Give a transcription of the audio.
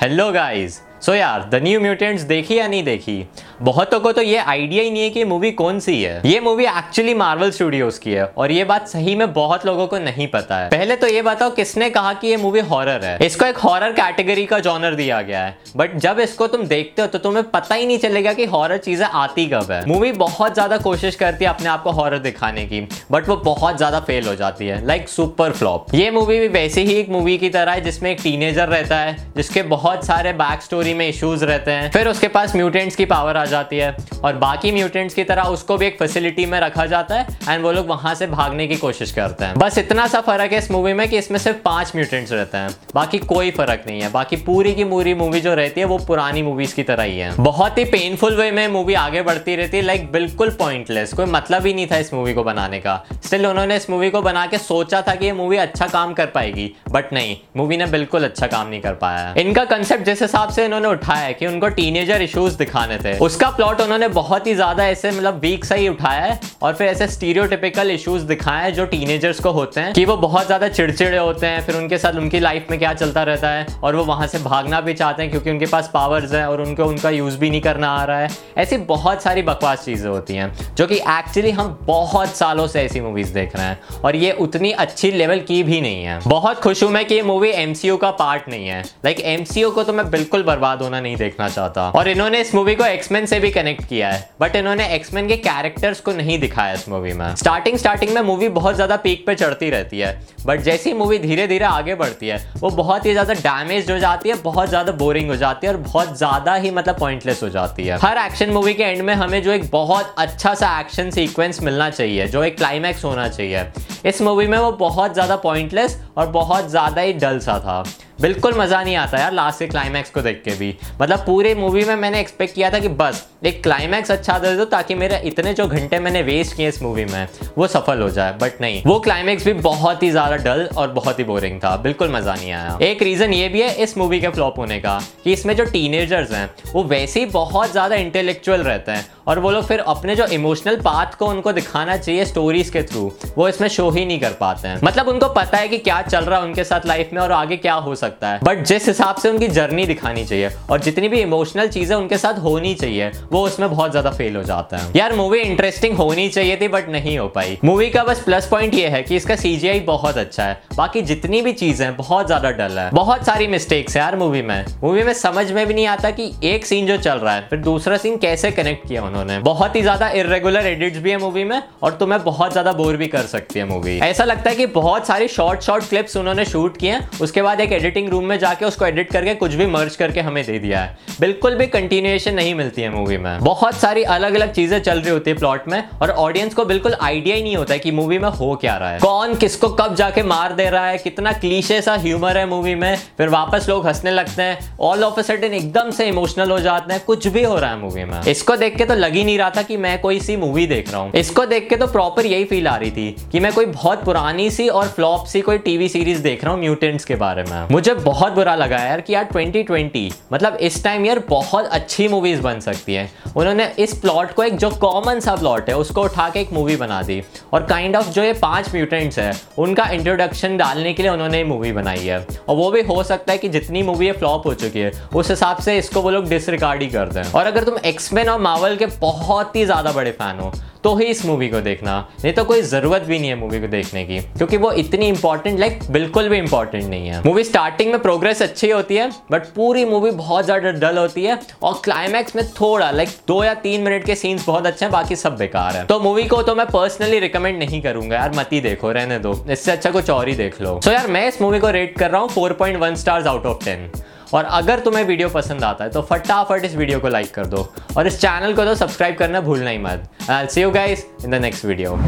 Hello guys so यार the New Mutants देखी या नहीं देखी? बहुतों को तो ये आइडिया ही नहीं है कि मूवी कौन सी है। ये मूवी एक्चुअली मार्वल स्टूडियोज की है और ये बात सही में बहुत लोगों को नहीं पता है। पहले तो ये बताओ किसने कहा कि ये मूवी हॉरर है? इसको एक हॉरर कैटेगरी का जॉनर दिया गया है। बट जब इसको तुम देखते हो तो तुम्हें पता ही नहीं चलेगा कि हॉरर चीज़ें आती कब है। मूवी बहुत ज़्यादा कोशिश करती है अपने आप को हॉरर दिखाने की बट वो बहुत ज़्यादा फेल हो जाती है लाइक सुपर फ्लॉप ये मूवी भी वैसे ही एक मूवी की तरह है, जिसमें एक टीनेजर रहता है, जिसके बहुत सारे बैक स्टोरी स्टोरी में इश्यूज़ रहते हैं। फिर उसके पास म्यूटेंट्स की पावर आ जाती है और बाकी म्यूटेंट्स की तरह उसको भी एक फैसिलिटी में रखा जाता है एंड वो लोग वहाँ से भागने की कोशिश करते हैं। बस इतना सा फ़र्क है इस मूवी में कि इसमें सिर्फ़ पाँच म्यूटेंट्स रहते हैं। बाकी कोई फ़र्क नहीं है। बाकी पूरी की पूरी मूवी जो रहती है वो पुरानी मूवीज़ की तरह ही है। बहुत ही पेनफुल वे में मूवी आगे बढ़ती रहती है लाइक बिल्कुल पॉइंटलेस कोई मतलब ही नहीं था इस मूवी को बनाने का। स्टिल उन्होंने इस मूवी को बना के सोचा था कि ये मूवी अच्छा काम कर पाएगी बट नहीं। मूवी ने बिल्कुल अच्छा काम नहीं कर पाया। इनका कंसेप्ट जिस हिसाब से उन्होंने उठाया कि उनको टीनेजर इश्यूज़ दिखाने थे। उसका प्लॉट उन्होंने बहुत ही ज़्यादा ऐसे मतलब वीक सा ही उठाया है और फिर ऐसे स्टीरियोटिपिकल इश्यूज़ दिखाए हैं जो टीनेजर्स को होते हैं कि वो बहुत ज़्यादा चिड़चिड़े होते हैं, फिर उनके साथ उनकी लाइफ में क्या चलता रहता है और वो वहाँ से भागना भी चाहते हैं क्योंकि उनके पास पावर्स है और उनको, उनका यूज़ भी नहीं करना आ रहा है। ऐसी बहुत सारी बकवास चीज़ें होती हैं, जो कि एक्चुअली हम बहुत सालों से ऐसी मूवीज़ देख रहे हैं और ये उतनी अच्छी लेवल की भी नहीं है। बहुत खुश हूँ मैं कि ये मूवी एमसीयू का पार्ट नहीं है। लाइक एमसीयू को तो मैं बिल्कुल बर्बाद होना नहीं देखना चाहता। और इन्होंने इस मूवी को एक्समैन से भी कनेक्ट किया है। बट इन्होंने एक्समैन के कैरेक्टर्स को नहीं दिखाया इस मूवी में। स्टार्टिंग स्टार्टिंग में मूवी बहुत ज़्यादा पीक पे चढ़ती रहती है। बट जैसी मूवी धीरे धीरे आगे बढ़ती है, वो बहुत ही ज़्यादा डैमेज हो जाती है, बहुत ज़्यादा बोरिंग हो जाती है और बहुत ज़्यादा ही मतलब पॉइंटलेस हो जाती है। हर एक्शन मूवी के एंड में हमें जो एक बहुत अच्छा सा एक्शन सीक्वेंस मिलना चाहिए, जो एक क्लाइमैक्स होना चाहिए। इस मूवी में वो बहुत ज़्यादा पॉइंटलेस और बहुत ज़्यादा ही डल सा था। बिल्कुल मज़ा नहीं आता यार लास्ट के क्लाइमैक्स को देख के भी। मतलब पूरे मूवी में मैंने एक्सपेक्ट किया था कि बस, एक क्लाइमैक्स अच्छा दे दो ताकि मेरे इतने जो घंटे मैंने वेस्ट किए इस मूवी में, वो सफल हो जाए। बट नहीं, वो क्लाइमैक्स भी बहुत ही ज़्यादा डल और बहुत ही बोरिंग था। बिल्कुल मज़ा नहीं आया। एक रीज़न ये भी है इस मूवी के फ्लॉप होने का कि इसमें जो टीनेजर्स हैं, वो वैसे ही बहुत ज़्यादा इंटेलेक्चुअल रहते हैं और वो लोग फिर अपने जो इमोशनल पाथ को उनको दिखाना चाहिए स्टोरीज के थ्रू वो इसमें शो ही नहीं कर पाते हैं। मतलब उनको पता है कि क्या चल रहा है उनके साथ लाइफ में और आगे क्या हो सकता है। बट जिस हिसाब से उनकी जर्नी दिखानी चाहिए और जितनी भी इमोशनल चीज़ें उनके साथ होनी चाहिए, वो उसमें बहुत ज़्यादा फेल हो जाता है। यार मूवी इंटरेस्टिंग होनी चाहिए थी बट नहीं हो पाई। मूवी का बस प्लस पॉइंट ये है कि इसका सीजीआई बहुत अच्छा है। बाकी जितनी भी चीज़ें, बहुत ज़्यादा डल है। बहुत सारी मिस्टेक्स है यार मूवी में। मूवी में समझ में भी नहीं आता कि एक सीन जो चल रहा है, फिर दूसरा सीन कैसे कनेक्ट किया उन्होंने। बहुत ही ज़्यादा इरेगुलर एडिट्स भी है मूवी में और तुम्हें बहुत ज़्यादा बोर भी कर सकती है मूवी ऐसा लगता है कि बहुत सारी शॉर्ट शॉर्ट क्लिप्स उन्होंने शूट किए उसके बाद एक एडिटिंग रूम में जाके उसको एडिट करके कुछ भी मर्ज करके हमें दे दिया है। बिल्कुल भी कंटिन्यूएशन नहीं मिलती है मूवी में। बहुत सारी अलग अलग चीज़ें चल रही होती है प्लॉट में और ऑडियंस को बिल्कुल आइडिया ही नहीं होता है कि मूवी में हो क्या रहा है। कौन किसको कब जाके मार दे रहा है, कितना क्लीशे सा ह्यूमर है मूवी में, फिर वापस लोग हंसने लगते हैं ऑल ऑफ़ अ सडन एकदम से इमोशनल हो जाते हैं, कुछ भी हो रहा है मूवी में। इसको देख के तो लग ही नहीं रहा था कि मैं कोई सी मूवी देख रहा हूँ। इसको देख के तो प्रॉपर यही फील आ रही थी कि मैं कोई बहुत पुरानी सी और फ्लॉप सी कोई टीवी सीरीज़ देख रहा हूँ म्यूटेंट्स के बारे में। मुझे बहुत बुरा लगा यार कि यार 2020 मतलब इस टाइम यार बहुत अच्छी मूवीज़ बन सकती है। उन्होंने इस प्लॉट को एक जो कॉमन सा प्लॉट है, उसको उठा के एक मूवी बना दी। और काइंड kind ऑफ़ of जो ये पाँच म्यूटेंट्स है, उनका इंट्रोडक्शन डालने के लिए उन्होंने मूवी बनाई है। और वो भी हो सकता है कि जितनी मूवी फ्लॉप हो चुकी है, उस हिसाब से इसको वो लोग डिसरिगार्ड ही करते हैं और अगर तुम एक्समैन और मावल के बहुत ही ज़्यादा बड़े फ़ैन हो तो ही इस मूवी को देखना। नहीं तो कोई ज़रूरत भी नहीं है मूवी को देखने की, क्योंकि वो इतनी इंपॉर्टेंट लाइक बिल्कुल भी इंपॉर्टेंट नहीं है। मूवी स्टार्टिंग में प्रोग्रेस अच्छी होती है बट पूरी मूवी बहुत ज़्यादा डल होती है, और क्लाइमैक्स में थोड़ा लाइक दो या तीन मिनट के सीन्स बहुत अच्छे हैं, बाकी सब बेकार है। तो मूवी को तो मैं पर्सनली रिकमेंड नहीं करूँगा, यार, मत ही देखो, रहने दो। इससे अच्छा कुछ और ही देख लो। सो so यार, मैं इस मूवी को रेट कर रहा हूँ four point one stars out of ten और अगर तुम्हें वीडियो पसंद आता है तो फटाफट इस वीडियो को लाइक कर दो और इस चैनल को तो सब्सक्राइब करना भूलना ही मत। See you guys in the next video